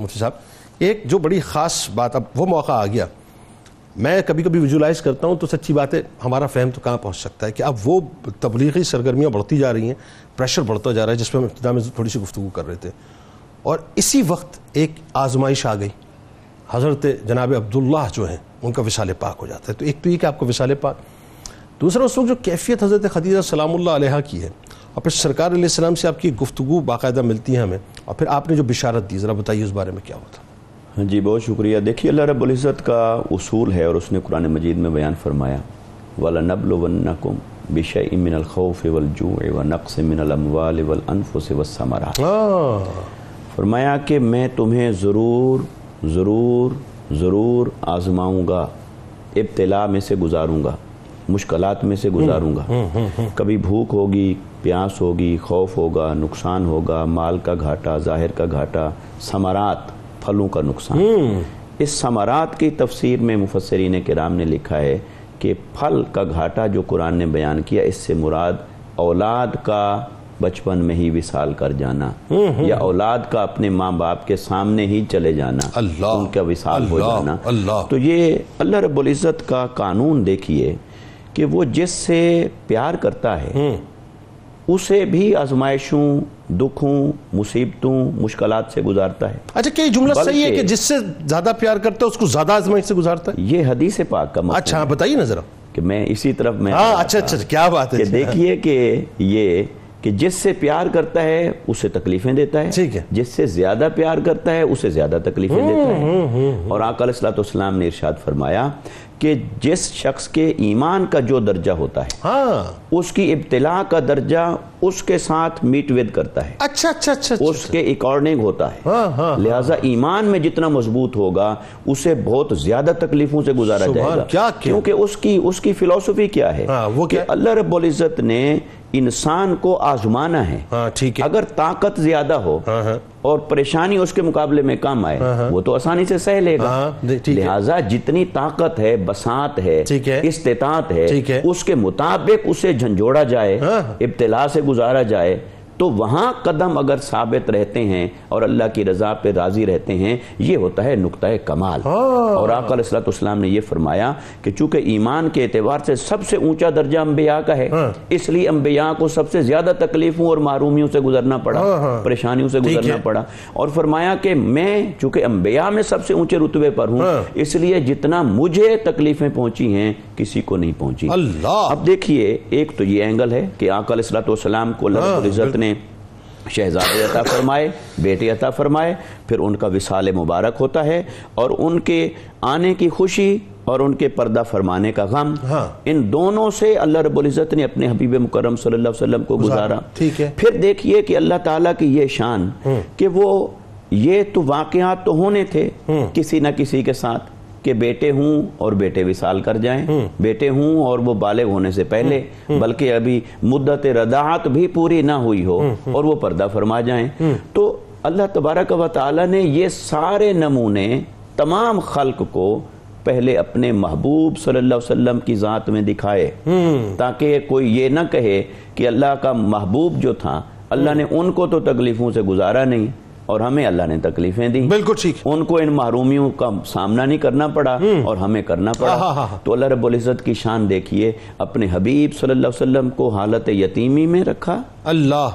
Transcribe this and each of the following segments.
مفتی صاحب، ایک جو بڑی خاص بات اب وہ موقع آ گیا۔ میں کبھی کبھی ویژولائز کرتا ہوں تو سچی بات ہے ہمارا فہم تو کہاں پہنچ سکتا ہے کہ اب وہ تبلیغی سرگرمیاں بڑھتی جا رہی ہیں پریشر بڑھتا جا رہا ہے، جس پہ ہم ابتدا میں تھوڑی سی گفتگو کر رہے تھے۔ اور اسی وقت ایک آزمائش آ گئی۔ حضرت جناب عبداللہ جو ہیں، ان کا وصال پاک ہو جاتا ہے۔ تو ایک تو یہ کہ آپ کو وصال پاک۔ دوسرا، اس وقت جو کیفیت حضرت خدیجہ سلام اللہ علیہ کی ہے اور پھر سرکار علیہ السلام سے آپ کی گفتگو باقاعدہ ملتی ہے ہمیں اور پھر آپ نے جو بشارت دی ذرا بتائیے اس بارے میں کیا ہوتا ہاں جی بہت شکریہ۔ دیکھیے اللہ رب العزت کا اصول ہے اور اس نے قرآن مجید میں بیان فرمایا وَلَنَبْلُوَنَّكُمْ بِشَيْءٍ مِّنَ الْخَوْفِ وَالْجُوعِ وَنَقْصٍ مِّنَ الْأَمْوَالِ وَالْأَنفُسِ وَالثَّمَرَاتِ۔ فرمایا کہ میں تمہیں ضرور ضرور ضرور آزماؤں گا ابتلا میں سے گزاروں گا۔ مشکلات میں سے گزاروں گا۔ کبھی بھوک ہوگی پیاس ہوگی خوف ہوگا نقصان ہوگا مال کا گھاٹا ظاہر کا گھاٹا ثمرات پھلوں کا نقصان۔ اس ثمرات کی تفسیر میں مفسرین کرام نے لکھا ہے کہ پھل کا گھاٹا جو قرآن نے بیان کیا اس سے مراد اولاد کا بچپن میں ہی وصال کر جانا یا اولاد کا اپنے ماں باپ کے سامنے ہی چلے جانا اللہ ان کا وصال ہو جانا۔ اللہ۔ تو یہ اللہ رب العزت کا قانون دیکھیے کہ وہ جس سے پیار کرتا ہے اسے بھی آزمائشوں دکھوں مصیبتوں مشکلات سے گزارتا ہے۔ اچھا کہ یہ جملہ صحیح ہے کہ جس سے زیادہ پیار کرتا ہے اس کو زیادہ آزمائش سے گزارتا ہے؟ یہ حدیث پاک کا مطلب اچھا ہاں بتائیے نا ذرا کہ میں اسی طرف میں ہاں اچھا اچھا کیا بات ہے؟ کہ دیکھیے کہ یہ کہ جس سے پیار کرتا ہے اسے تکلیفیں دیتا ہے۔ ٹھیک ہے۔ جس سے زیادہ پیار کرتا ہے اسے زیادہ تکلیفیں دیتا ہے۔ اور آقا علیہ والسلام نے ارشاد فرمایا کہ جس شخص کے ایمان کا جو درجہ ہوتا ہے ہاں۔ اس کی ابتلاع کا درجہ اس کے ساتھ میٹ ود کرتا ہے۔ اچھا اچھا اچھا اچھا۔ اس کے اکارڈنگ ہوتا ہے۔ ہاں ہاں لہٰذا ایمان میں جتنا مضبوط ہوگا اسے بہت زیادہ تکلیفوں سے گزارا جائے گا؟ کیونکہ اس کی اس کی فلسفی کیا ہے؟ ہاں، کہ اللہ رب العزت نے انسان کو آزمانا ہے۔ ہاں ٹھیک ہے۔ اگر طاقت زیادہ ہو ہاں ہاں۔ اور پریشانی اس کے مقابلے میں کم آئے۔ وہ تو آسانی سے سہ لے گا۔ ہاں لہٰذا جتنی طاقت ہے بساط ہے استطاعت ہے۔ اس کے مطابق اسے جھنجھوڑا جائے ہاں۔ ابتلا سے گزارا جائے۔ تو وہاں قدم اگر ثابت رہتے ہیں اور اللہ کی رضا پہ راضی رہتے ہیں یہ ہوتا ہے نقطہ کمال ہاں۔ اور آقا علیہ الصلوۃ والسلام نے یہ فرمایا کہ چونکہ ایمان کے اعتبار سے سب سے اونچا درجہ انبیاء کا ہے ہاں۔ اس لیے انبیاء کو سب سے زیادہ تکلیفوں اور معرومیوں سے گزرنا پڑا ہاں،۔ پریشانیوں سے گزرنا۔ پڑا اور فرمایا کہ میں چونکہ انبیاء میں سب سے اونچے رتبے پر ہوں۔ اس لیے جتنا مجھے تکلیفیں پہنچی ہیں کسی کو نہیں پہنچی۔ اللہ۔ اب دیکھیے ایک تو یہ اینگل ہے کہ آقا علیہ والسلام کو اللہ رب العزت نے شہزادے عطا فرمائے بیٹے عطا فرمائے پھر ان کا وصال مبارک ہوتا ہے اور ان کے آنے کی خوشی اور ان کے پردہ فرمانے کا غم۔ ہاں۔ ان دونوں سے اللہ رب العزت نے اپنے حبیب مکرم صلی اللہ علیہ وسلم کو گزارا۔ ٹھیک ہے۔ پھر دیکھیے کہ اللہ تعالیٰ کی یہ شان کہ وہ یہ تو واقعات تو ہونے تھے کسی نہ کسی کے ساتھ۔ کہ بیٹے ہوں اور بیٹے وصال کر جائیں۔ بیٹے ہوں اور وہ بالغ ہونے سے پہلے بلکہ ابھی مدت رضاعت بھی پوری نہ ہوئی ہو اور وہ پردہ فرما جائیں۔ تو اللہ تبارک و تعالی نے یہ سارے نمونے تمام خلق کو پہلے اپنے محبوب صلی اللہ علیہ وسلم کی ذات میں دکھائے۔ تاکہ کوئی یہ نہ کہے کہ اللہ کا محبوب جو تھا اللہ نے ان کو تو تکلیفوں سے گزارا نہیں۔ اور ہمیں اللہ نے تکلیفیں دی بالکل ٹھیک۔ ان کو ان محرومیوں کا سامنا نہیں کرنا پڑا اور ہمیں کرنا ہاں، ہاں، پڑا ہاں۔ تو اللہ رب العزت کی شان دیکھیے اپنے حبیب صلی اللہ علیہ وسلم کو حالت یتیمی میں رکھا۔ اللہ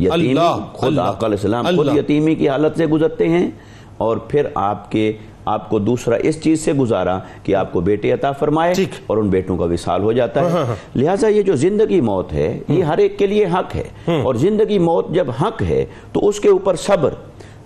یتیمی خود آقا علیہ السلام خود یتیمی کی حالت سے گزرتے ہیں اور پھر آپ کے آپ کو دوسرا اس چیز سے گزارا کہ آپ کو بیٹے عطا فرمائے۔ اور ان بیٹوں کا وصال ہو جاتا ہے۔ لہٰذا یہ جو زندگی موت ہے یہ ہر ایک کے لیے حق ہے۔ اور زندگی موت جب حق ہے تو اس کے اوپر صبر۔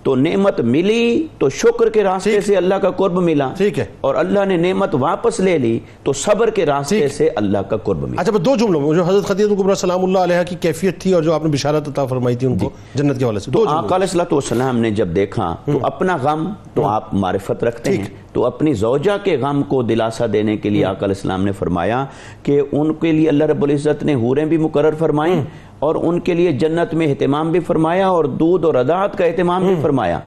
تو نعمت ملی تو شکر کے راستے سے اللہ کا قرب ملا۔ ٹھیک ہے۔ اور اللہ نے نعمت واپس لے لی تو صبر کے راستے سے اللہ کا قرب ملا۔ اچھا دو جملوں میں جو حضرت خدیجہ کبریٰ سلام اللہ علیہ کی کیفیت تھی اور جو آپ نے بشارت عطا فرمائی تھی ان کو جنت کے حوالے سے۔ دو آقا علیہ الصلوۃ والسلام نے جب دیکھا تو اپنا غم تو آپ معرفت رکھتے ہیں۔ تو اپنی زوجہ کے غم کو دلاسا دینے کے لیے آقا علیہ السلام نے فرمایا کہ ان کے لیے اللہ رب العزت نے حوریں بھی مقرر فرمائیں۔ اور ان کے لیے جنت میں اہتمام بھی فرمایا اور دودھ اور رداعت کا اہتمام بھی فرمایا۔